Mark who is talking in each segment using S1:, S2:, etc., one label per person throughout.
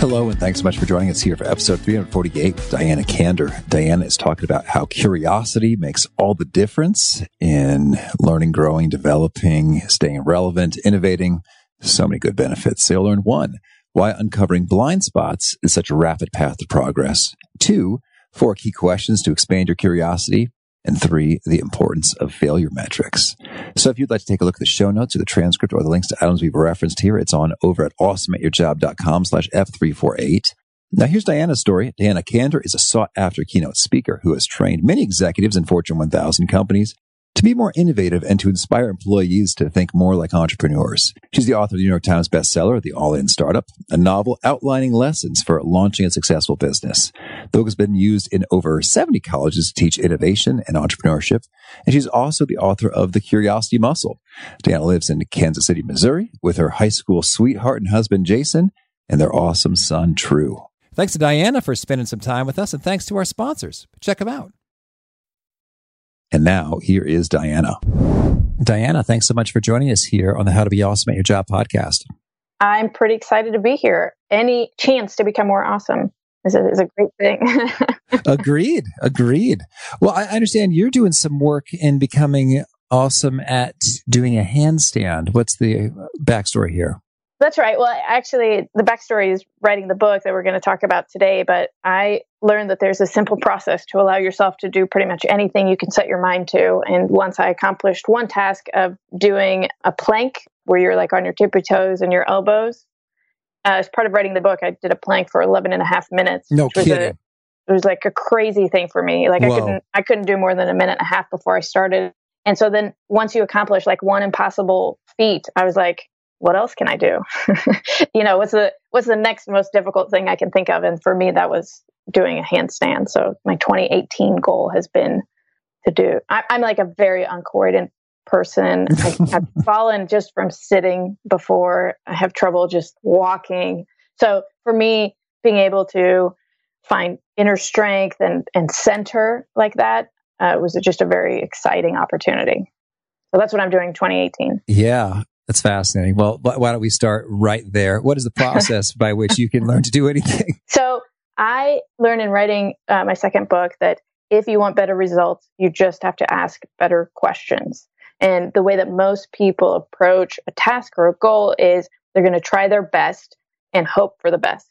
S1: Hello, and thanks so much for joining us here for episode 348 with Diana Kander. Diana is talking about how curiosity makes all the difference in learning, growing, developing, staying relevant, innovating. So many good benefits. So you'll learn one, why uncovering blind spots is such a rapid path to progress. Two, four key questions to expand your curiosity. And three, the importance of failure metrics. So if you'd like to take a look at the show notes or the transcript or the links to items we've referenced here, it's on over at awesomeatyourjob.com slash F348. Now here's Diana's story. Diana Kander is a sought after keynote speaker who has trained many executives in Fortune 1000 companies to be more innovative and to inspire employees to think more like entrepreneurs. She's the author of the New York Times bestseller, The All In Startup, a novel outlining lessons for launching a successful business. The book has been used in over 70 colleges to teach innovation and entrepreneurship. And she's also the author of The Curiosity Muscle. Diana lives in Kansas City, Missouri with her high school sweetheart and husband, Jason, and their awesome son, True.
S2: Thanks to Diana for spending some time with us, and thanks to our sponsors. Check them out.
S1: And now here is Diana. Diana, thanks so much for joining us here on the How to Be Awesome at Your Job podcast.
S3: I'm pretty excited to be here. Any chance to become more awesome is a, is a great thing.
S1: agreed. Agreed. Well, I understand you're doing some work in becoming awesome at doing a handstand. What's the backstory here?
S3: That's right. Well, actually, the backstory is writing the book that we're going to talk about today. But I learned that there's a simple process to allow yourself to do pretty much anything you can set your mind to. And once I accomplished one task of doing a plank where you're like on your tippy toes and your elbows, uh, as part of writing the book, I did a plank for 11 and a half minutes.
S1: No kidding. A,
S3: it was like a crazy thing for me. Like Whoa. I couldn't, I couldn't do more than a minute and a half before I started. And so then once you accomplish like one impossible feat, I was like, what else can I do? you know, what's the what's the next most difficult thing I can think of? And for me, that was doing a handstand. So my 2018 goal has been to do. I, am like a very uncoordinated person. I, have fallen just from sitting before. I have trouble just walking. So for me, being able to find inner strength and and center like that uh, was just a very exciting opportunity. So that's what I'm doing 2018.
S1: Yeah. That's fascinating. Well, why don't we start right there? What is the process by which you can learn to do anything?
S3: So, I learned in writing uh, my second book that if you want better results, you just have to ask better questions. And the way that most people approach a task or a goal is they're going to try their best and hope for the best.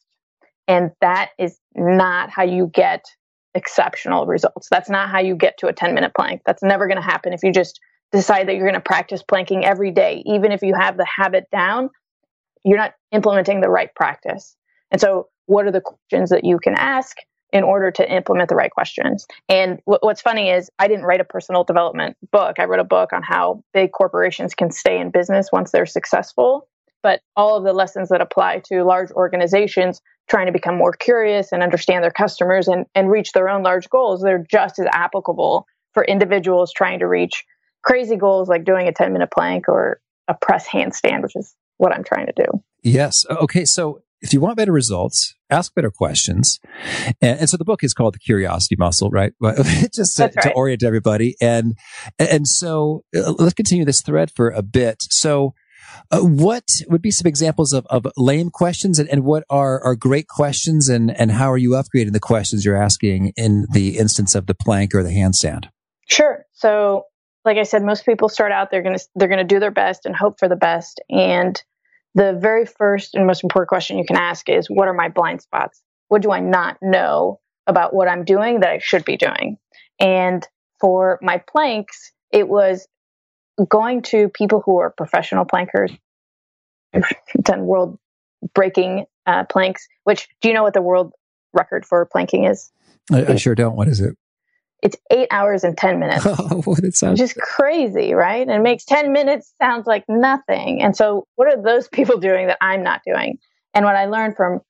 S3: And that is not how you get exceptional results. That's not how you get to a 10 minute plank. That's never going to happen if you just decide that you're going to practice planking every day, even if you have the habit down, you're not implementing the right practice. And so, what are the questions that you can ask in order to implement the right questions? And what's funny is, I didn't write a personal development book. I wrote a book on how big corporations can stay in business once they're successful. But all of the lessons that apply to large organizations trying to become more curious and understand their customers and, and reach their own large goals, they're just as applicable for individuals trying to reach crazy goals like doing a 10 minute plank or a press handstand, which is what I'm trying to do.
S1: Yes. Okay. So if you want better results, ask better questions. And, and so the book is called The Curiosity Muscle, right? Just to, right. to, orient everybody. And, and so uh, let's continue this thread for a bit. So, uh, what would be some examples of, of lame questions and, and what are, are great questions and, and how are you upgrading the questions you're asking in the instance of the plank or the handstand?
S3: Sure. So like I said, most people start out they're gonna they're gonna do their best and hope for the best. And the very first and most important question you can ask is, what are my blind spots? What do I not know about what I'm doing that I should be doing? And for my planks, it was going to people who are professional plankers, done world breaking uh, planks. Which do you know what the world record for planking is?
S1: I, I sure don't. What is it?
S3: It's eight hours and 10 minutes.
S1: Oh, what it sounds
S3: just crazy, right? And it makes 10 minutes sounds like nothing. And so, what are those people doing that I'm not doing? And what I learned from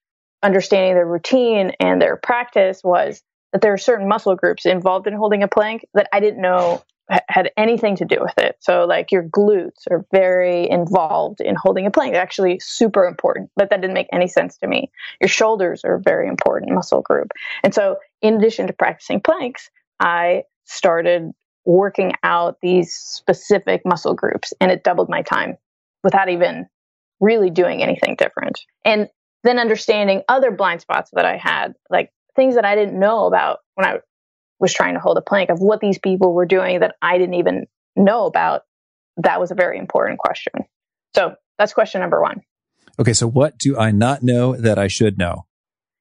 S3: understanding their routine and their practice was that there are certain muscle groups involved in holding a plank that I didn't know had anything to do with it. So, like your glutes are very involved in holding a plank. They're actually super important, but that didn't make any sense to me. Your shoulders are a very important muscle group. And so, in addition to practicing planks, I started working out these specific muscle groups and it doubled my time without even really doing anything different. And then understanding other blind spots that I had, like things that I didn't know about when I was trying to hold a plank of what these people were doing that I didn't even know about, that was a very important question. So that's question number one.
S1: Okay, so what do I not know that I should know?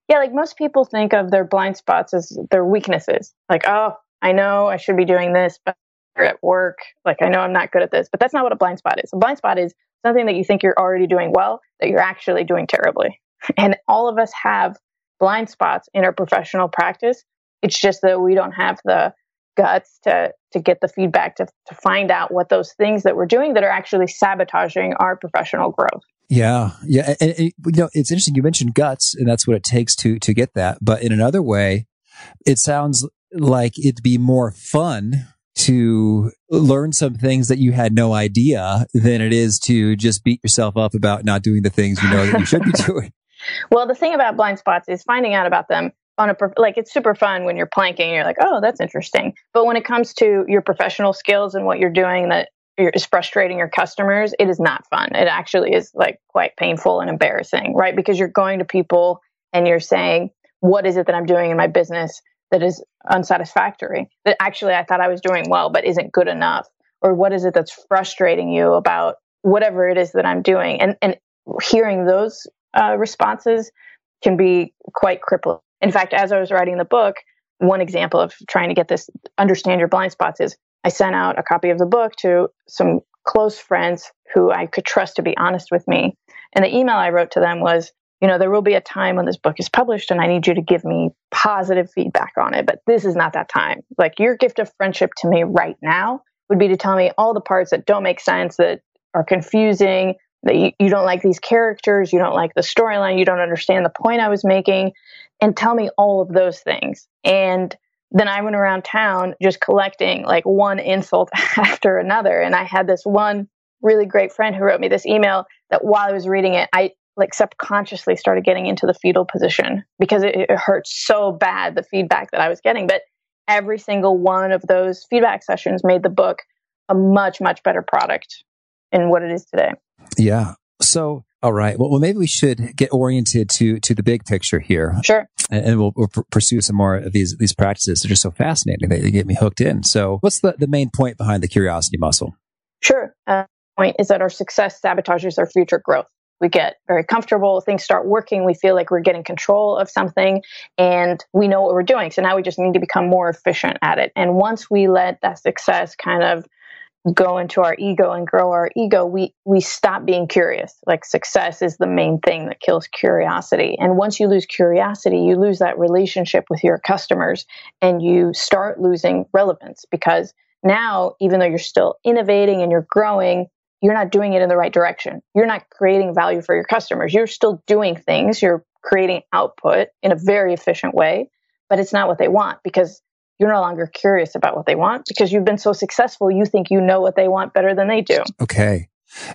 S3: Yeah, like most people think of their blind spots as their weaknesses. Like, oh, I know I should be doing this, but at work, like I know I'm not good at this. But that's not what a blind spot is. A blind spot is something that you think you're already doing well that you're actually doing terribly. And all of us have blind spots in our professional practice it's just that we don't have the guts to to get the feedback to to find out what those things that we're doing that are actually sabotaging our professional growth.
S1: Yeah, yeah, and, and, you know it's interesting. You mentioned guts, and that's what it takes to to get that. But in another way, it sounds like it'd be more fun to learn some things that you had no idea than it is to just beat yourself up about not doing the things you know that you should be doing.
S3: Well, the thing about blind spots is finding out about them on a like it's super fun when you're planking you're like oh that's interesting but when it comes to your professional skills and what you're doing that is frustrating your customers it is not fun. It actually is like quite painful and embarrassing right? Because you're going to people and you're saying what is it that i'm doing in my business that is unsatisfactory? That actually i thought i was doing well but isn't good enough. Or what is it that's frustrating you about whatever it is that i'm doing? And and hearing those uh, responses can be quite crippling. In fact, as I was writing the book, one example of trying to get this understand your blind spots is I sent out a copy of the book to some close friends who I could trust to be honest with me. And the email I wrote to them was, you know, there will be a time when this book is published and I need you to give me positive feedback on it, but this is not that time. Like your gift of friendship to me right now would be to tell me all the parts that don't make sense, that are confusing, that you, you don't like these characters, you don't like the storyline, you don't understand the point I was making, and tell me all of those things. And then I went around town just collecting like one insult after another. And I had this one really great friend who wrote me this email that while I was reading it, I like subconsciously started getting into the fetal position because it, it hurt so bad, the feedback that I was getting. But every single one of those feedback sessions made the book a much, much better product in what it is today.
S1: Yeah. So, all right. Well, well, maybe we should get oriented to to the big picture here.
S3: Sure.
S1: And, and we'll, we'll, pursue some more of these these practices. They're just so fascinating. They, they get me hooked in. So, what's the the main point behind the curiosity muscle?
S3: Sure. Uh, point is that our success sabotages our future growth. We get very comfortable, things start working, we feel like we're getting control of something, and we know what we're doing. So now we just need to become more efficient at it. And once we let that success kind of go into our ego and grow our ego, we we stop being curious. Like success is the main thing that kills curiosity. And once you lose curiosity, you lose that relationship with your customers and you start losing relevance because now even though you're still innovating and you're growing, you're not doing it in the right direction. You're not creating value for your customers. You're still doing things, you're creating output in a very efficient way, but it's not what they want because you're no longer curious about what they want because you've been so successful, you think you know what they want better than they do.
S1: Okay.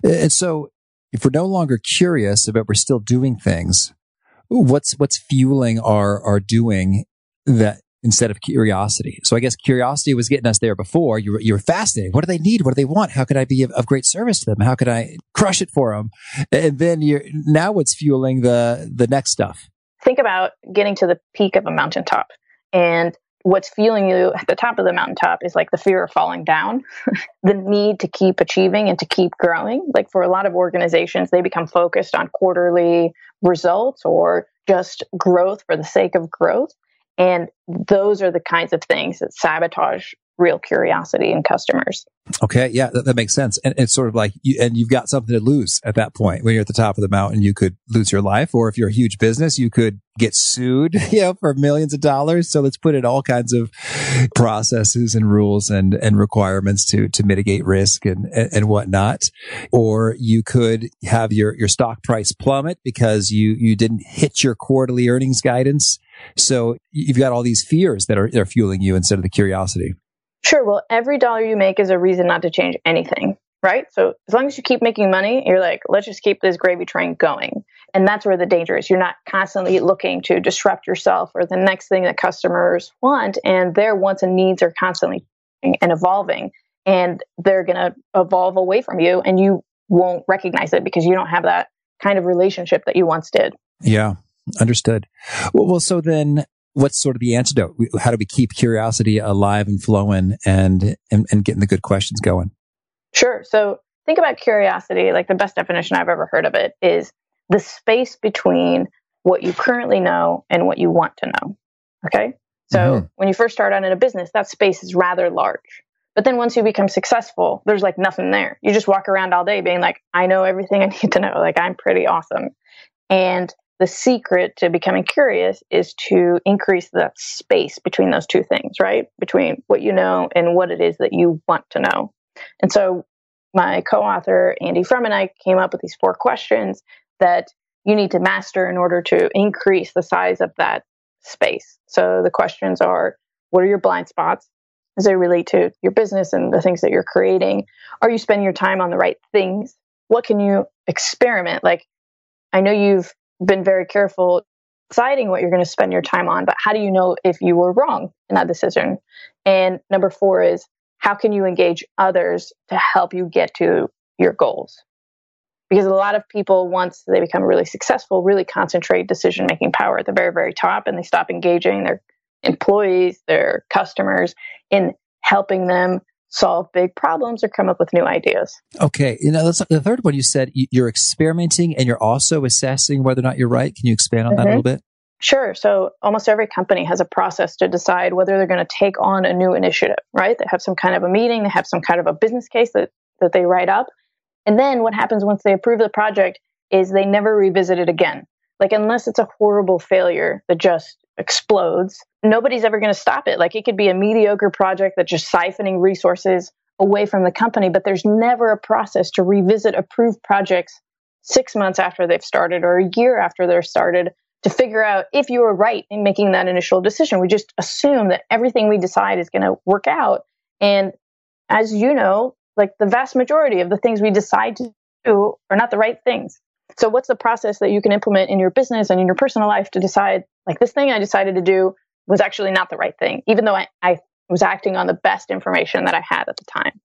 S1: And so if we're no longer curious about we're still doing things, what's what's fueling our our doing that instead of curiosity. So I guess curiosity was getting us there before. You were, you were fascinating. What do they need? What do they want? How could I be of, of, great service to them? How could I crush it for them? And then you're now what's fueling the the next stuff.
S3: Think about getting to the peak of a mountaintop and what's feeling you at the top of the mountaintop is like the fear of falling down, the need to keep achieving and to keep growing. Like for a lot of organizations, they become focused on quarterly results or just growth for the sake of growth. And those are the kinds of things that sabotage real curiosity in customers.
S1: Okay, yeah, that, that, makes sense. And it's sort of like, you, and you've got something to lose at that point. When you're at the top of the mountain, you could lose your life, or if you're a huge business, you could get sued, you know, for millions of dollars. So let's put in all kinds of processes and rules and and requirements to to mitigate risk and and, and whatnot. Or you could have your your stock price plummet because you you didn't hit your quarterly earnings guidance. So you've got all these fears that are, are fueling you instead of the curiosity.
S3: Sure. Well, every dollar you make is a reason not to change anything, right? So as long as you keep making money, you're like, let's just keep this gravy train going. And that's where the danger is. You're not constantly looking to disrupt yourself or the next thing that customers want. And their wants and needs are constantly and evolving. And they're going to evolve away from you. And you won't recognize it because you don't have that kind of relationship that you once did.
S1: Yeah. Understood. Well, well so then what's sort of the antidote? How do we keep curiosity alive and flowing and, and, and getting the good questions going?
S3: Sure. So think about curiosity. Like the best definition I've ever heard of it is the space between what you currently know and what you want to know. Okay. So mm-hmm. when you first start out in a business, that space is rather large. But then once you become successful, there's like nothing there. You just walk around all day being like, I know everything I need to know. Like I'm pretty awesome. And the secret to becoming curious is to increase the space between those two things, right? Between what you know and what it is that you want to know. And so my co-author Andy Frum and I came up with these four questions that you need to master in order to increase the size of that space. So the questions are what are your blind spots as they relate to your business and the things that you're creating? Are you spending your time on the right things? What can you experiment? Like I know you've been very careful deciding what you're going to spend your time on, but how do you know if you were wrong in that decision? And number four is how can you engage others to help you get to your goals? Because a lot of people, once they become really successful, really concentrate decision making power at the very, very top and they stop engaging their employees, their customers in helping them solve big problems or come up with new ideas.
S1: Okay. You know, the third one you said you're experimenting and you're also assessing whether or not you're right. Can you expand on mm-hmm. that a mm-hmm. little bit?
S3: Sure. So almost every company has a process to decide whether they're going to take on a new initiative, right? They have some kind of a meeting, they have some kind of a business case that, that they write up. And then what happens once they approve the project is they never revisit it again. Like, unless it's a horrible failure that just explodes, nobody's ever going to stop it. Like it could be a mediocre project that's just siphoning resources away from the company, but there's never a process to revisit approved projects six months after they've started or a year after they're started to figure out if you were right in making that initial decision. We just assume that everything we decide is going to work out. And as you know, like the vast majority of the things we decide to do are not the right things. So what's the process that you can implement in your business and in your personal life to decide like this thing I decided to do was actually not the right thing, even though I, I was acting on the best information that I had at the time.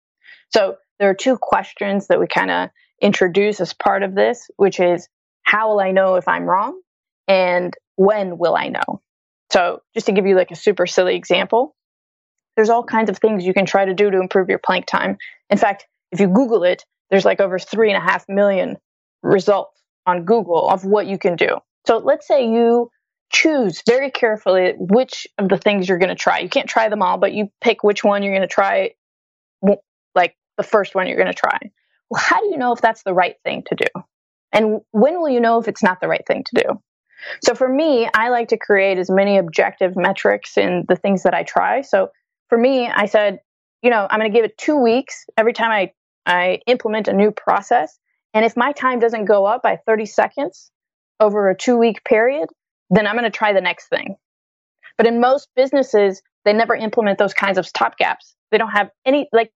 S3: So there are two questions that we kind of introduce as part of this, which is how will I know if I'm wrong? And when will I know? So just to give you like a super silly example, there's all kinds of things you can try to do to improve your plank time. In fact, if you Google it, there's like over three and a half million results on Google of what you can do. So let's say you choose very carefully which of the things you're going to try. You can't try them all, but you pick which one you're going to try, like the first one you're going to try. Well, how do you know if that's the right thing to do? And when will you know if it's not the right thing to do? So for me, I like to create as many objective metrics in the things that I try. So for me, I said, you know, I'm going to give it two weeks every time I, I implement a new process. And if my time doesn't go up by 30 seconds over a two week period, then I'm going to try the next thing. But in most businesses, they never implement those kinds of stopgaps. They don't have any, like,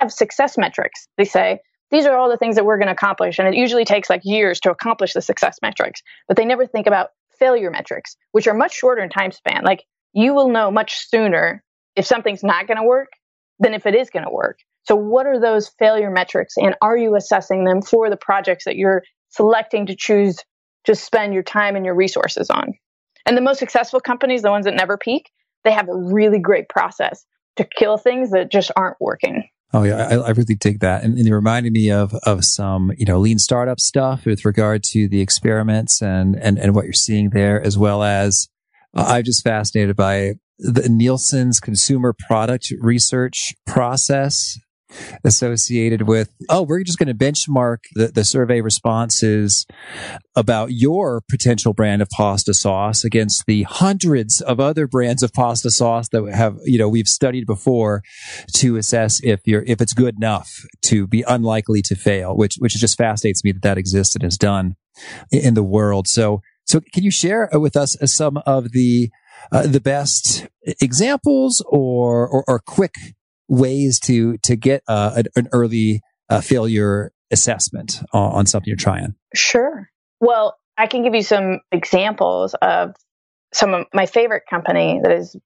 S3: have success metrics. They say, these are all the things that we're going to accomplish. And it usually takes like years to accomplish the success metrics. But they never think about failure metrics, which are much shorter in time span. Like, you will know much sooner if something's not going to work than if it is going to work. So, what are those failure metrics? And are you assessing them for the projects that you're selecting to choose to spend your time and your resources on. And the most successful companies, the ones that never peak, they have a really great process to kill things that just aren't working.
S1: Oh yeah, I, I really dig that, and, and it reminded me of of some you know lean startup stuff with regard to the experiments and and and what you're seeing there, as well as uh, I'm just fascinated by the Nielsen's consumer product research process associated with, oh, we're just going to benchmark the, the survey responses about your potential brand of pasta sauce against the hundreds of other brands of pasta sauce that have, you know, we've studied before to assess if you're, if it's good enough to be unlikely to fail, which, which just fascinates me that that exists and is done in the world. So, so can you share with us some of the, uh, the best examples or, or, or quick ways to to get uh, an, an, early uh, failure assessment on, on something you're trying?
S3: Sure. Well, I can give you some examples of some of my favorite company that is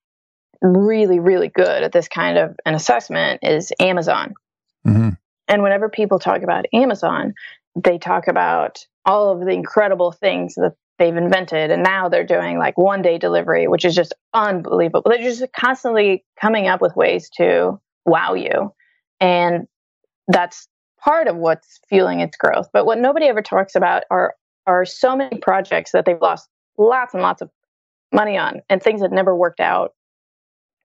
S3: really, really good at this kind of an assessment is Amazon. Mm-hmm. And whenever people talk about Amazon, they talk about all of the incredible things that they've invented. And now they're doing like one day delivery, which is just unbelievable. They're just constantly coming up with ways to wow you. And that's part of what's fueling its growth. But what nobody ever talks about are are so many projects that they've lost lots and lots of money on and things that never worked out.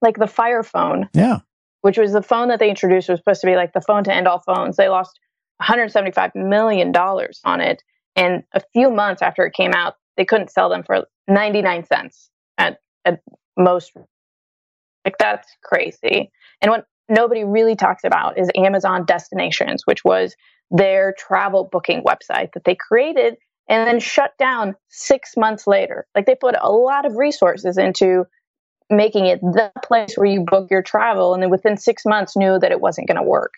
S3: Like the Fire phone.
S1: Yeah.
S3: Which was the phone that they introduced was supposed to be like the phone to end all phones. They lost 175 million dollars on it and a few months after it came out, they couldn't sell them for 99 cents at, at most. Like that's crazy. And what nobody really talks about is Amazon Destinations, which was their travel booking website that they created and then shut down six months later. Like they put a lot of resources into making it the place where you book your travel, and then within six months knew that it wasn't going to work.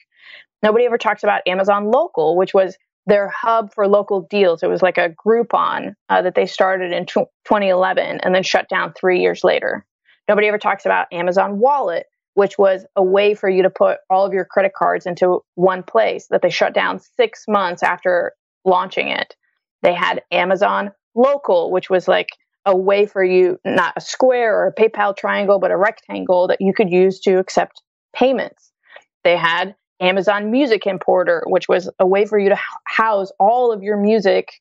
S3: Nobody ever talks about Amazon Local, which was their hub for local deals. It was like a Groupon uh, that they started in t- 2011 and then shut down three years later. Nobody ever talks about Amazon Wallet, which was a way for you to put all of your credit cards into one place that they shut down six months after launching it. They had Amazon Local, which was like a way for you, not a square or a PayPal triangle, but a rectangle that you could use to accept payments. They had Amazon Music Importer, which was a way for you to house all of your music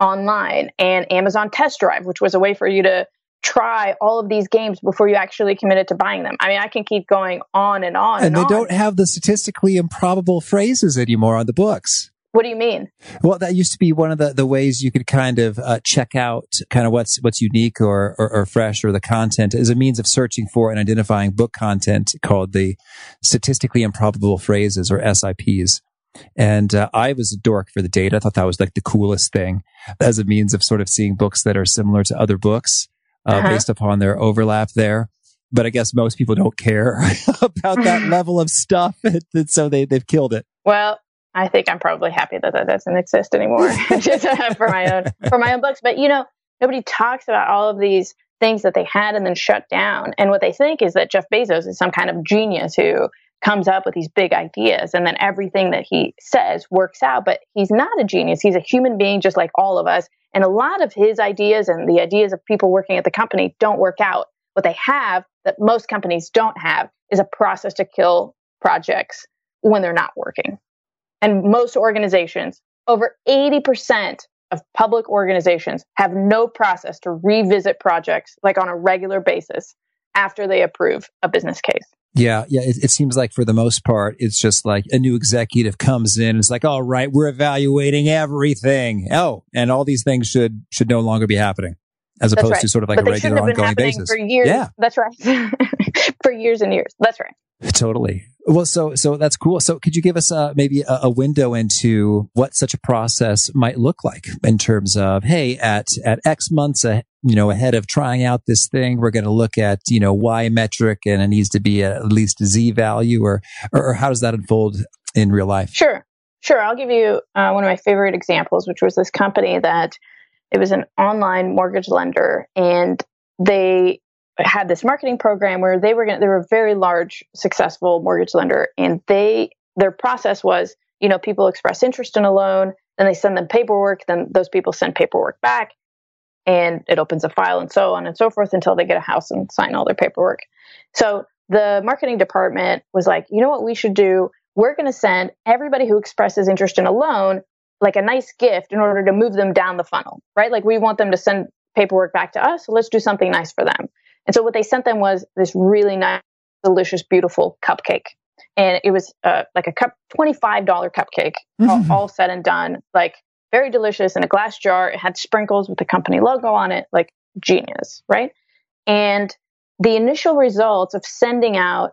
S3: online, and Amazon Test Drive, which was a way for you to try all of these games before you actually committed to buying them. I mean, I can keep going on and on.
S1: And, and
S3: they
S1: on. don't have the statistically improbable phrases anymore on the books.
S3: What do you mean?
S1: Well, that used to be one of the, the ways you could kind of uh, check out kind of what's what's unique or, or, or fresh or the content is a means of searching for and identifying book content called the statistically improbable phrases or SIPs. And uh, I was a dork for the data. I thought that was like the coolest thing as a means of sort of seeing books that are similar to other books uh, uh-huh. based upon their overlap there. But I guess most people don't care about that level of stuff. And so they, they've killed it.
S3: Well, I think I'm probably happy that that doesn't exist anymore just for my own for my own books. But you know, nobody talks about all of these things that they had and then shut down. And what they think is that Jeff Bezos is some kind of genius who comes up with these big ideas and then everything that he says works out. But he's not a genius. He's a human being just like all of us. And a lot of his ideas and the ideas of people working at the company don't work out. What they have that most companies don't have is a process to kill projects when they're not working. And most organizations, over 80% of public organizations have no process to revisit projects like on a regular basis after they approve a business case.
S1: Yeah, yeah. It, it, seems like for the most part, it's just like a new executive comes in. It's like, all right, we're evaluating everything. Oh, and all these things should should no longer be happening, as
S3: That's
S1: opposed
S3: right.
S1: to sort of like
S3: but
S1: a regular ongoing basis.
S3: For years.
S1: Yeah,
S3: that's right. for years and years. That's right.
S1: Totally. Well, so so that's cool. So, could you give us uh, maybe a, a, window into what such a process might look like in terms of, hey, at at X months, uh, you know, ahead of trying out this thing, we're going to look at you know Y metric, and it needs to be at least a Z value, or or, or how does that unfold in real life?
S3: Sure, sure. I'll give you uh, one of my favorite examples, which was this company that it was an online mortgage lender, and they had this marketing program where they were going they were a very large successful mortgage lender and they their process was you know people express interest in a loan then they send them paperwork then those people send paperwork back and it opens a file and so on and so forth until they get a house and sign all their paperwork. So the marketing department was like you know what we should do? We're going to send everybody who expresses interest in a loan like a nice gift in order to move them down the funnel right? Like we want them to send paperwork back to us so let's do something nice for them and so what they sent them was this really nice, delicious, beautiful cupcake. And it was uh, like a cup, $25 cupcake, mm-hmm. all, all said and done. Like very delicious in a glass jar. It had sprinkles with the company logo on it, like genius, right? And the initial results of sending out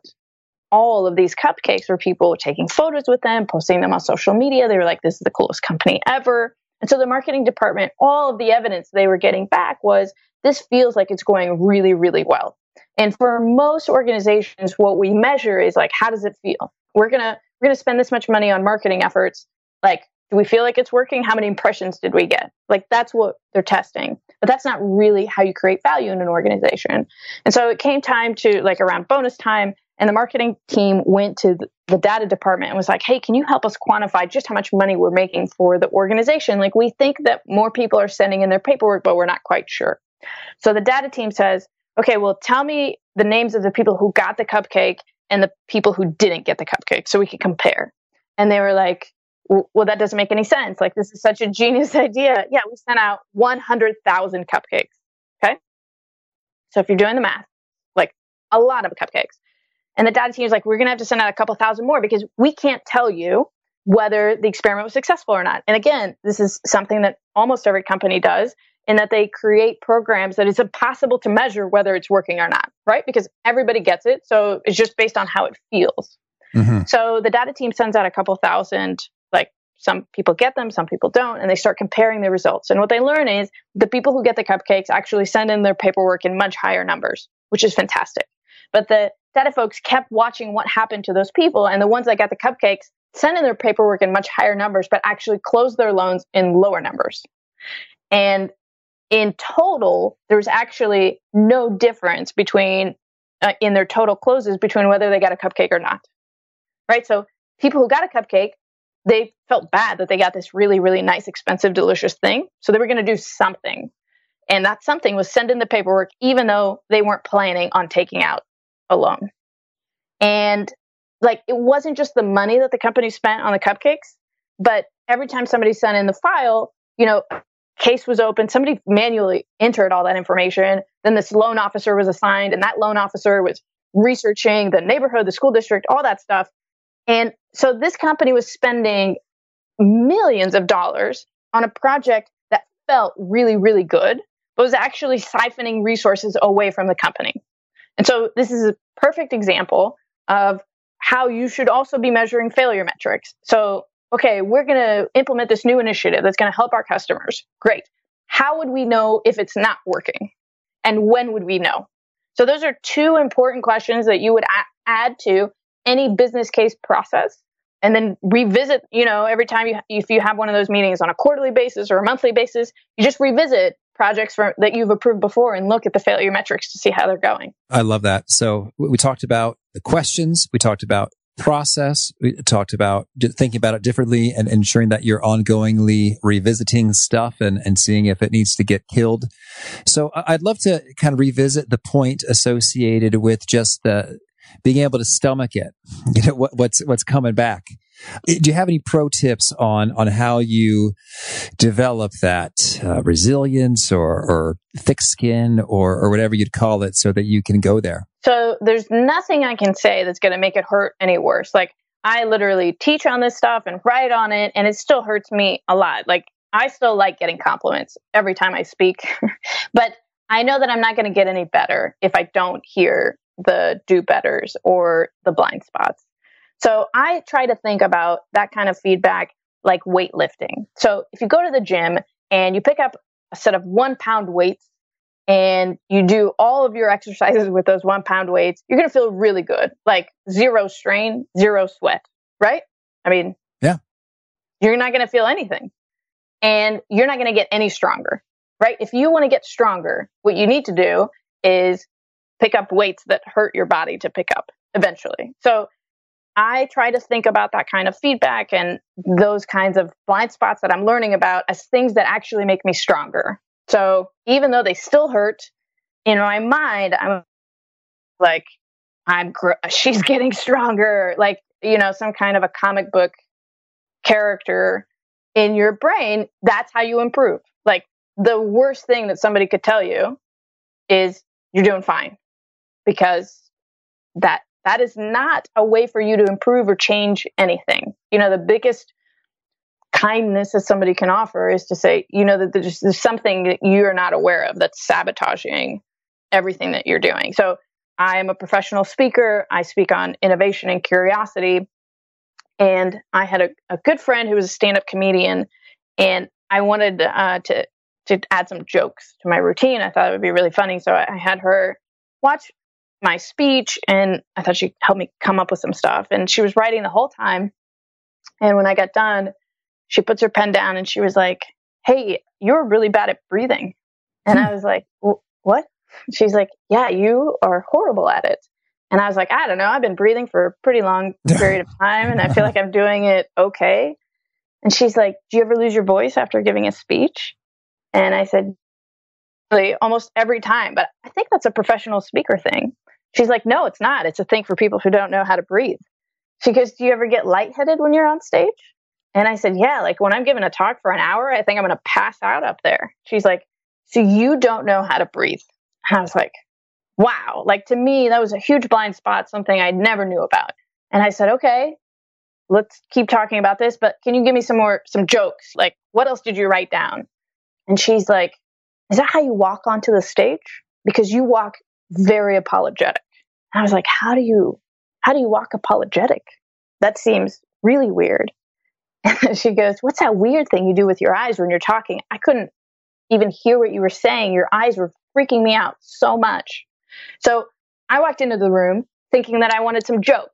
S3: all of these cupcakes were people taking photos with them, posting them on social media. They were like, this is the coolest company ever. And so the marketing department, all of the evidence they were getting back was this feels like it's going really, really well. And for most organizations, what we measure is like, how does it feel? We're gonna we're gonna spend this much money on marketing efforts. Like, do we feel like it's working? How many impressions did we get? Like that's what they're testing. But that's not really how you create value in an organization. And so it came time to like around bonus time, and the marketing team went to the data department and was like, hey, can you help us quantify just how much money we're making for the organization? Like, we think that more people are sending in their paperwork, but we're not quite sure. So the data team says, okay, well, tell me the names of the people who got the cupcake and the people who didn't get the cupcake so we can compare. And they were like, well, that doesn't make any sense. Like, this is such a genius idea. Yeah, we sent out 100,000 cupcakes. Okay. So if you're doing the math, like a lot of cupcakes. And the data team is like, we're going to have to send out a couple thousand more because we can't tell you whether the experiment was successful or not. And again, this is something that almost every company does in that they create programs that it's impossible to measure whether it's working or not, right? Because everybody gets it. So it's just based on how it feels. Mm-hmm. So the data team sends out a couple thousand, like some people get them, some people don't, and they start comparing the results. And what they learn is the people who get the cupcakes actually send in their paperwork in much higher numbers, which is fantastic. But the data folks kept watching what happened to those people, and the ones that got the cupcakes sent in their paperwork in much higher numbers, but actually closed their loans in lower numbers. And in total, there's actually no difference between uh, in their total closes between whether they got a cupcake or not. Right? So people who got a cupcake, they felt bad that they got this really, really nice, expensive, delicious thing. So they were going to do something. And that something was send in the paperwork, even though they weren't planning on taking out a loan. And like it wasn't just the money that the company spent on the cupcakes, but every time somebody sent in the file, you know, case was open, somebody manually entered all that information. Then this loan officer was assigned, and that loan officer was researching the neighborhood, the school district, all that stuff. And so this company was spending millions of dollars on a project that felt really, really good, but was actually siphoning resources away from the company. And so this is a perfect example of how you should also be measuring failure metrics. So okay, we're going to implement this new initiative that's going to help our customers. Great. How would we know if it's not working? And when would we know? So those are two important questions that you would a- add to any business case process and then revisit, you know, every time you if you have one of those meetings on a quarterly basis or a monthly basis, you just revisit projects that you've approved before and look at the failure metrics to see how they're going.
S2: I love that. So we talked about the questions, we talked about process. We talked about thinking about it differently and ensuring that you're ongoingly revisiting stuff and, and seeing if it needs to get killed. So I'd love to kind of revisit the point associated with just the being able to stomach it. You know what, what's what's coming back. Do you have any pro tips on on how you develop that uh, resilience or, or thick skin or or whatever you'd call it, so that you can go there?
S3: So there's nothing I can say that's going to make it hurt any worse. Like I literally teach on this stuff and write on it, and it still hurts me a lot. Like I still like getting compliments every time I speak, but I know that I'm not going to get any better if I don't hear the do betters or the blind spots. So I try to think about that kind of feedback like weightlifting. So if you go to the gym and you pick up a set of one pound weights and you do all of your exercises with those one pound weights, you're going to feel really good. Like zero strain, zero sweat, right? I mean,
S2: yeah.
S3: You're not going to feel anything and you're not going to get any stronger, right? If you want to get stronger, what you need to do is pick up weights that hurt your body to pick up eventually. So I try to think about that kind of feedback and those kinds of blind spots that I'm learning about as things that actually make me stronger. So even though they still hurt, in my mind, I'm like, I'm gr- she's getting stronger, like you know, some kind of a comic book character in your brain. That's how you improve. Like the worst thing that somebody could tell you is you're doing fine because that that is not a way for you to improve or change anything. You know, the biggest kindness that somebody can offer is to say, you know, that there's, there's something that you're not aware of that's sabotaging everything that you're doing. So I am a professional speaker. I speak on innovation and curiosity. And I had a, a good friend who was a stand up comedian, and I wanted uh, to, to add some jokes to my routine. I thought it would be really funny. So I, I had her watch my speech and I thought she'd help me come up with some stuff. And she was writing the whole time. And when I got done, she puts her pen down and she was like, Hey, you're really bad at breathing. And I hmm. was like, What? She's like, Yeah, you are horrible at it. And I was like, I don't know. I've been breathing for a pretty long period of time and I feel like I'm doing it okay. And she's like, Do you ever lose your voice after giving a speech? And I said, almost every time, but I think that's a professional speaker thing. She's like, No, it's not. It's a thing for people who don't know how to breathe. She goes, Do you ever get lightheaded when you're on stage? And I said, Yeah, like when I'm giving a talk for an hour, I think I'm going to pass out up there. She's like, So you don't know how to breathe. And I was like, Wow. Like to me, that was a huge blind spot, something I never knew about. And I said, Okay, let's keep talking about this, but can you give me some more, some jokes? Like, what else did you write down? And she's like, Is that how you walk onto the stage? Because you walk very apologetic. I was like, How do you, how do you walk apologetic? That seems really weird. And she goes, What's that weird thing you do with your eyes when you're talking? I couldn't even hear what you were saying. Your eyes were freaking me out so much. So I walked into the room thinking that I wanted some jokes.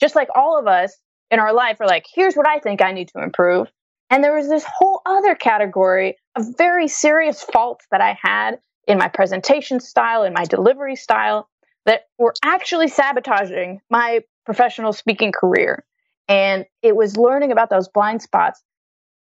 S3: Just like all of us in our life are like, here's what I think I need to improve. And there was this whole other category of very serious faults that I had in my presentation style, in my delivery style, that were actually sabotaging my professional speaking career. And it was learning about those blind spots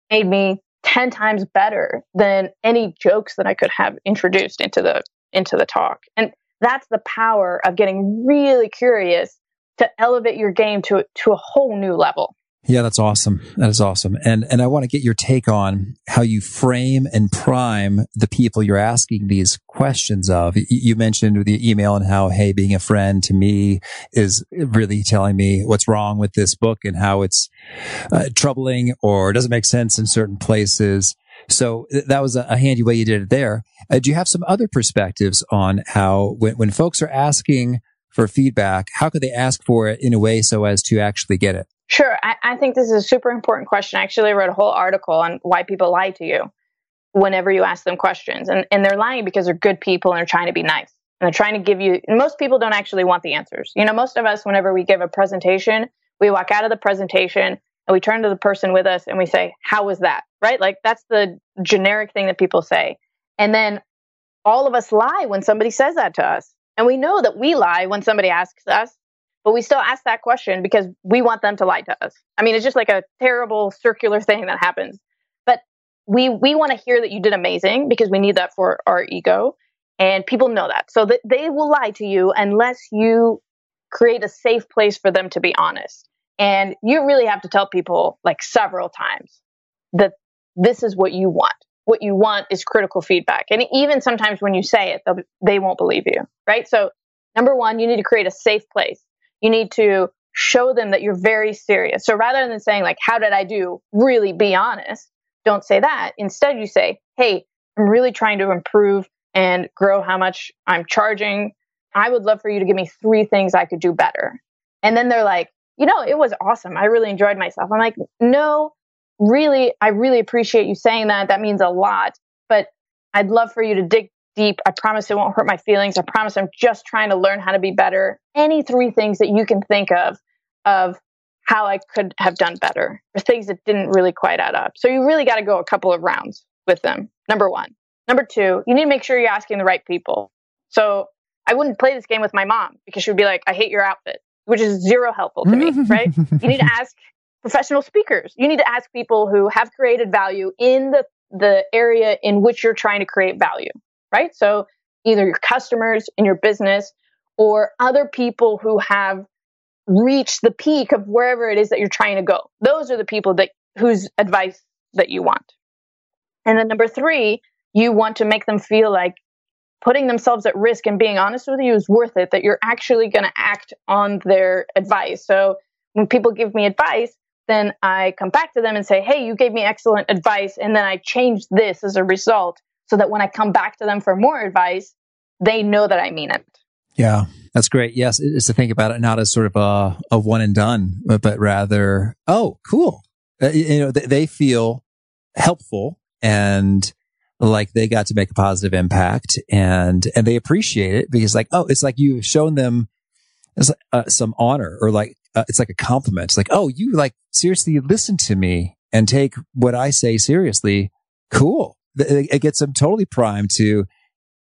S3: made me 10 times better than any jokes that I could have introduced into the into the talk. And that's the power of getting really curious to elevate your game to to a whole new level.
S2: Yeah, that's awesome. That is awesome. And and I want to get your take on how you frame and prime the people you're asking these questions of. You mentioned the email and how, hey, being a friend to me is really telling me what's wrong with this book and how it's uh, troubling or doesn't make sense in certain places. So that was a, handy way you did it there. Uh, do you have some other perspectives on how when, when folks are asking for feedback, how could they ask for it in a way so as to actually get it?
S3: Sure. I, I think this is a super important question. I actually wrote a whole article on why people lie to you whenever you ask them questions. And, and they're lying because they're good people and they're trying to be nice. And they're trying to give you, most people don't actually want the answers. You know, most of us, whenever we give a presentation, we walk out of the presentation and we turn to the person with us and we say, How was that? Right? Like that's the generic thing that people say. And then all of us lie when somebody says that to us. And we know that we lie when somebody asks us but we still ask that question because we want them to lie to us. I mean, it's just like a terrible circular thing that happens. But we we want to hear that you did amazing because we need that for our ego, and people know that. So that they will lie to you unless you create a safe place for them to be honest. And you really have to tell people like several times that this is what you want. What you want is critical feedback. And even sometimes when you say it, they won't believe you, right? So number one, you need to create a safe place you need to show them that you're very serious. So rather than saying like, how did I do? Really be honest. Don't say that. Instead, you say, hey, I'm really trying to improve and grow how much I'm charging. I would love for you to give me three things I could do better. And then they're like, you know, it was awesome. I really enjoyed myself. I'm like, no, really, I really appreciate you saying that. That means a lot. But I'd love for you to dig deep. I promise it won't hurt my feelings. I promise I'm just trying to learn how to be better. Any three things that you can think of of how I could have done better or things that didn't really quite add up. So you really got to go a couple of rounds with them. Number one. Number two, you need to make sure you're asking the right people. So I wouldn't play this game with my mom because she would be like, I hate your outfit, which is zero helpful to me, right? You need to ask professional speakers. You need to ask people who have created value in the, the area in which you're trying to create value right? So either your customers in your business or other people who have reached the peak of wherever it is that you're trying to go. Those are the people that whose advice that you want. And then number 3, you want to make them feel like putting themselves at risk and being honest with you is worth it that you're actually going to act on their advice. So when people give me advice, then I come back to them and say, "Hey, you gave me excellent advice and then I changed this as a result." So that when I come back to them for more advice, they know that I mean it.
S2: Yeah, that's great. Yes, is to think about it not as sort of a, a one and done, but, but rather, oh, cool. Uh, you know, they, they feel helpful and
S1: like they got to make a positive impact and and they appreciate it because like oh it's like you've shown them uh, some honor or like uh, it's like a compliment it's like oh you like seriously listen to me and take what i say seriously cool it gets them totally primed to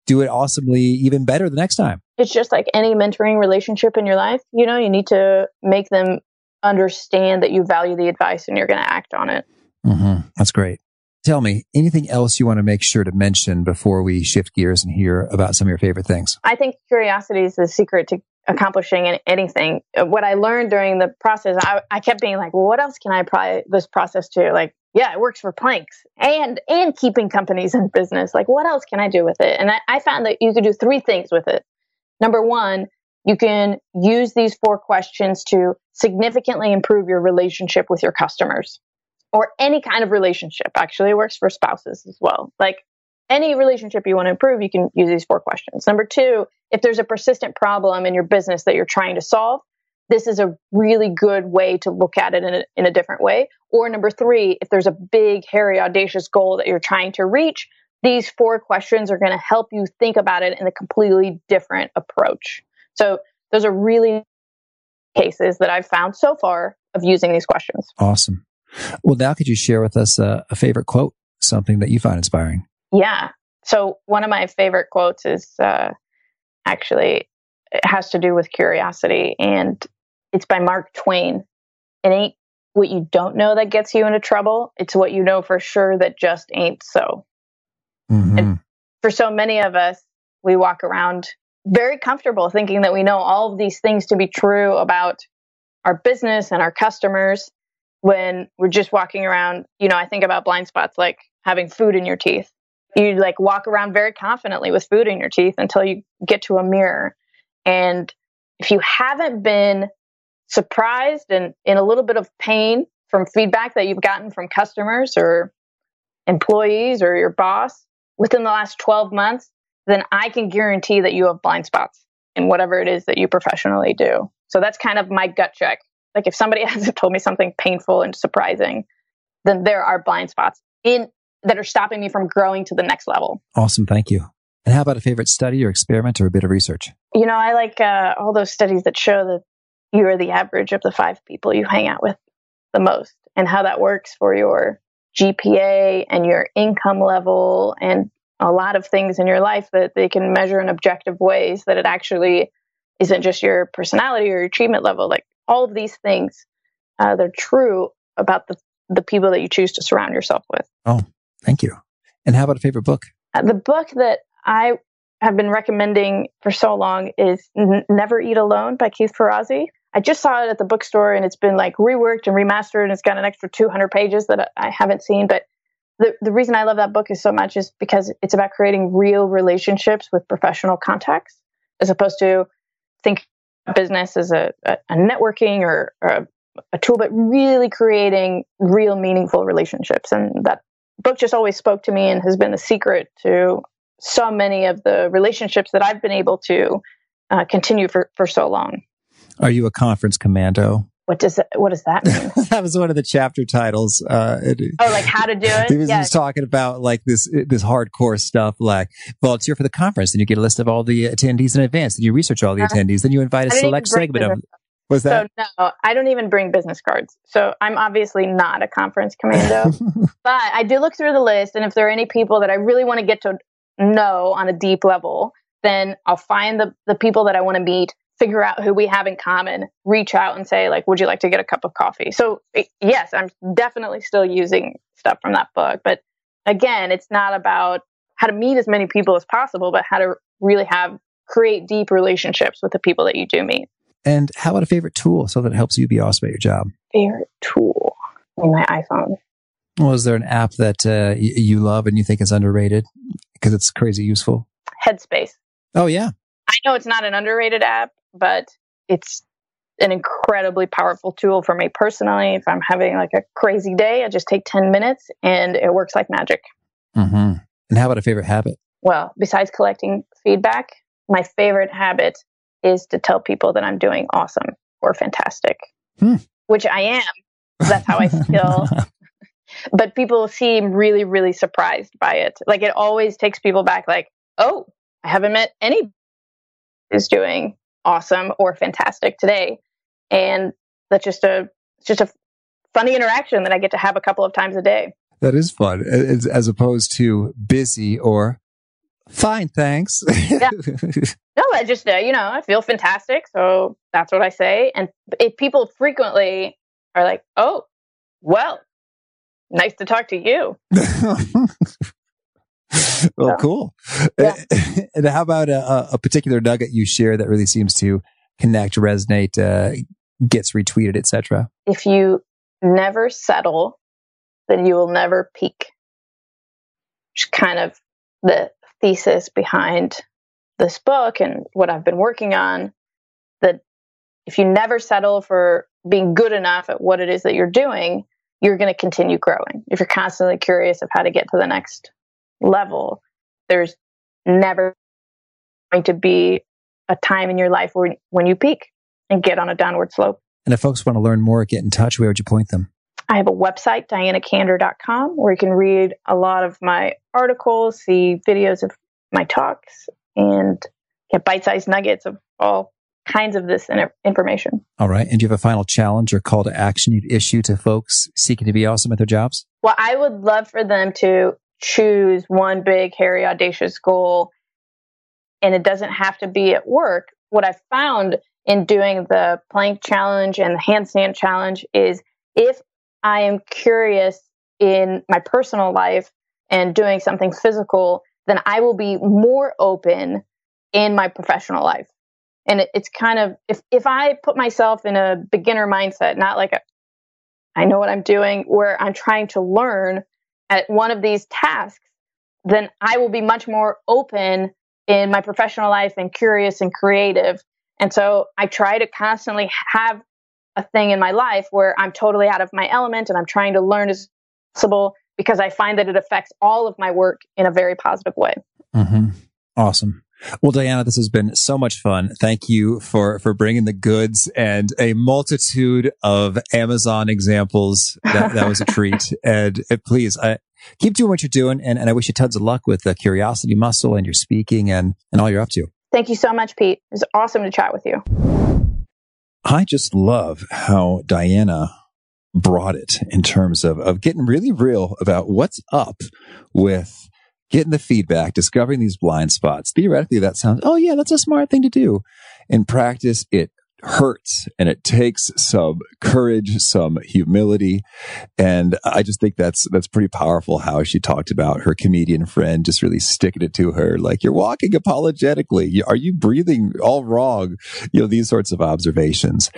S1: do it awesomely even better the next time
S3: it's just like any mentoring relationship in your life you know you need to make them understand that you value the advice and you're going to act on it
S1: mm-hmm. that's great Tell me anything else you want to make sure to mention before we shift gears and hear about some of your favorite things.
S3: I think curiosity is the secret to accomplishing anything. What I learned during the process, I, I kept being like, well, what else can I apply this process to? Like, yeah, it works for planks and and keeping companies in business. Like, what else can I do with it? And I, I found that you could do three things with it. Number one, you can use these four questions to significantly improve your relationship with your customers or any kind of relationship. Actually, it works for spouses as well. Like any relationship you want to improve, you can use these four questions. Number two, if there's a persistent problem in your business that you're trying to solve, this is a really good way to look at it in a, in a different way. Or number three, if there's a big, hairy, audacious goal that you're trying to reach, these four questions are going to help you think about it in a completely different approach. So those are really cases that I've found so far of using these questions.
S1: Awesome. Well, now could you share with us a, a favorite quote, something that you find inspiring?
S3: Yeah. So one of my favorite quotes is uh, actually it has to do with curiosity, and it's by Mark Twain. It ain't what you don't know that gets you into trouble; it's what you know for sure that just ain't so. Mm-hmm. And for so many of us, we walk around very comfortable thinking that we know all of these things to be true about our business and our customers when we're just walking around, you know, I think about blind spots like having food in your teeth. You like walk around very confidently with food in your teeth until you get to a mirror. And if you haven't been surprised and in a little bit of pain from feedback that you've gotten from customers or employees or your boss within the last 12 months, then I can guarantee that you have blind spots in whatever it is that you professionally do. So that's kind of my gut check like if somebody hasn't told me something painful and surprising, then there are blind spots in that are stopping me from growing to the next level.
S1: Awesome. Thank you. And how about a favorite study or experiment or a bit of research?
S3: You know, I like uh, all those studies that show that you are the average of the five people you hang out with the most and how that works for your GPA and your income level and a lot of things in your life that they can measure in objective ways that it actually isn't just your personality or your treatment level. Like all of these things, uh, they're true about the, the people that you choose to surround yourself with.
S1: Oh, thank you. And how about a favorite book?
S3: Uh, the book that I have been recommending for so long is N- Never Eat Alone by Keith Ferrazzi. I just saw it at the bookstore and it's been like reworked and remastered and it's got an extra 200 pages that I haven't seen. But the, the reason I love that book is so much is because it's about creating real relationships with professional contacts as opposed to think business as a, a, a networking or, or a, a tool, but really creating real meaningful relationships. And that book just always spoke to me and has been the secret to so many of the relationships that I've been able to uh, continue for, for so long.
S1: Are you a conference commando?
S3: What does that, what does that mean?
S1: that was one of the chapter titles. Uh,
S3: it, oh, like how to do it.
S1: He was, yes. talking about like this this hardcore stuff, like volunteer for the conference, and you get a list of all the attendees in advance, and you research all the uh, attendees, then you invite a select segment of. Was that?
S3: So no, I don't even bring business cards. So I'm obviously not a conference commando, but I do look through the list, and if there are any people that I really want to get to know on a deep level, then I'll find the the people that I want to meet figure out who we have in common, reach out and say, like, would you like to get a cup of coffee? So, yes, I'm definitely still using stuff from that book. But again, it's not about how to meet as many people as possible, but how to really have create deep relationships with the people that you do meet.
S1: And how about a favorite tool so that helps you be awesome at your job?
S3: Favorite tool in my iPhone.
S1: Well, is there an app that uh, y- you love and you think is underrated because it's crazy useful?
S3: Headspace.
S1: Oh, yeah.
S3: I know it's not an underrated app, but it's an incredibly powerful tool for me personally. If I'm having like a crazy day, I just take 10 minutes and it works like magic.
S1: Mm-hmm. And how about a favorite habit?
S3: Well, besides collecting feedback, my favorite habit is to tell people that I'm doing awesome or fantastic, hmm. which I am. That's how I feel. but people seem really, really surprised by it. Like it always takes people back, like, oh, I haven't met any is doing awesome or fantastic today. And that's just a just a funny interaction that I get to have a couple of times a day.
S2: That is fun, as, as opposed to busy or fine, thanks.
S3: Yeah. no, I just uh, you know I feel fantastic, so that's what I say. And if people frequently are like, "Oh, well, nice to talk to you,"
S2: well, cool. Yeah. and how about a, a, particular nugget you share that really seems to connect, resonate, uh, gets retweeted, etc.?
S3: If you never settle, then you will never peak. Which is kind of the thesis behind this book and what I've been working on. That if you never settle for being good enough at what it is that you're doing, you're going to continue growing. If you're constantly curious of how to get to the next level, there's never going to be a time in your life where, when you peak and get on a downward slope.
S2: And if folks want to learn more, get in touch, where would you point them?
S3: I have a website, dianakander.com, where you can read a lot of my articles, see videos of my talks, and get bite sized nuggets of all kinds of this information.
S2: All right. And do you have a final challenge or call to action you'd issue to folks seeking to be awesome at their jobs?
S3: Well, I would love for them to choose one big, hairy, audacious goal. And it doesn't have to be at work. What I found in doing the plank challenge and the handstand challenge is if I am curious in my personal life and doing something physical, then I will be more open in my professional life. And it, it's kind of if if I put myself in a beginner mindset, not like a I know what I'm doing, where I'm trying to learn at one of these tasks, then I will be much more open in my professional life and curious and creative. And so I try to constantly have a thing in my life where I'm totally out of my element and I'm trying to learn as possible because I find that it affects all of my work in a very positive way.
S2: Mm-hmm. Awesome. Well, Diana, this has been so much fun. Thank you for, for bringing the goods and a multitude of Amazon examples. That, that was a treat. And, and please, I, keep doing what you're doing. And, and I wish you tons of luck with the curiosity muscle and your speaking and, and all you're up to.
S3: Thank you so much, Pete. It was awesome to chat with you.
S1: I just love how Diana brought it in terms of, of getting really real about what's up with getting the feedback, discovering these blind spots. Theoretically, that sounds, oh yeah, that's a smart thing to do. In practice, it hurts and it takes some courage, some humility. And I just think that's, that's pretty powerful how she talked about her comedian friend just really sticking it to her. Like you're walking apologetically. Are you breathing all wrong? You know, these sorts of observations.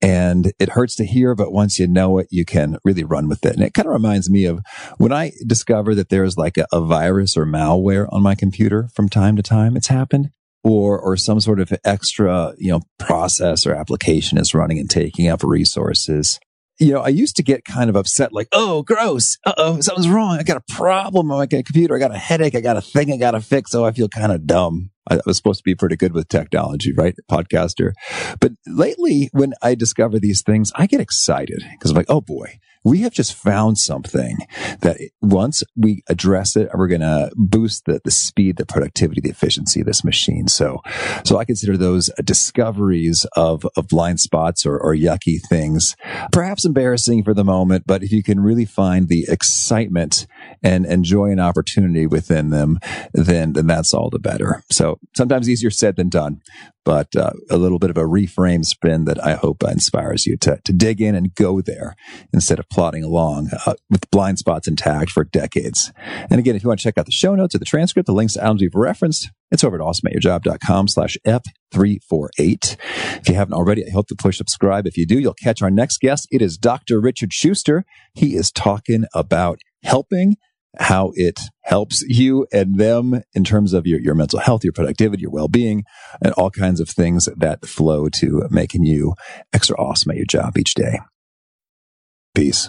S1: And it hurts to hear, but once you know it, you can really run with it. And it kind of reminds me of when I discover that there's like a, a virus or malware on my computer from time to time. It's happened or or some sort of extra you know process or application is running and taking up resources. You know i used to get kind of upset like oh gross. Uh-oh something's wrong. I got a problem on my computer. I got a headache. I got a thing i gotta fix. Oh i feel kind of dumb. I was supposed to be pretty good with technology, right? Podcaster. But lately, when I discover these things, I get excited because I'm like, oh boy, we have just found something that once we address it, we're going to boost the, the speed, the productivity, the efficiency of this machine. So, so I consider those discoveries of, of blind spots or, or yucky things, perhaps embarrassing for the moment, but if you can really find the excitement and enjoy an opportunity within them, then, then that's all the better. So sometimes easier said than done, but uh, a little bit of a reframe spin that I hope inspires you to, to dig in and go there instead of plodding along uh, with blind spots intact for decades. And again, if you want to check out the show notes or the transcript, the links to items we've referenced, it's over at awesomeatyourjob.com slash F348. If you haven't already, I hope to push subscribe. If you do, you'll catch our next guest. It is Dr. Richard Schuster. He is talking about helping how it helps you and them in terms of your, your mental health, your productivity, your well-being, and all kinds of things that flow to making you extra awesome at your job each day. Peace.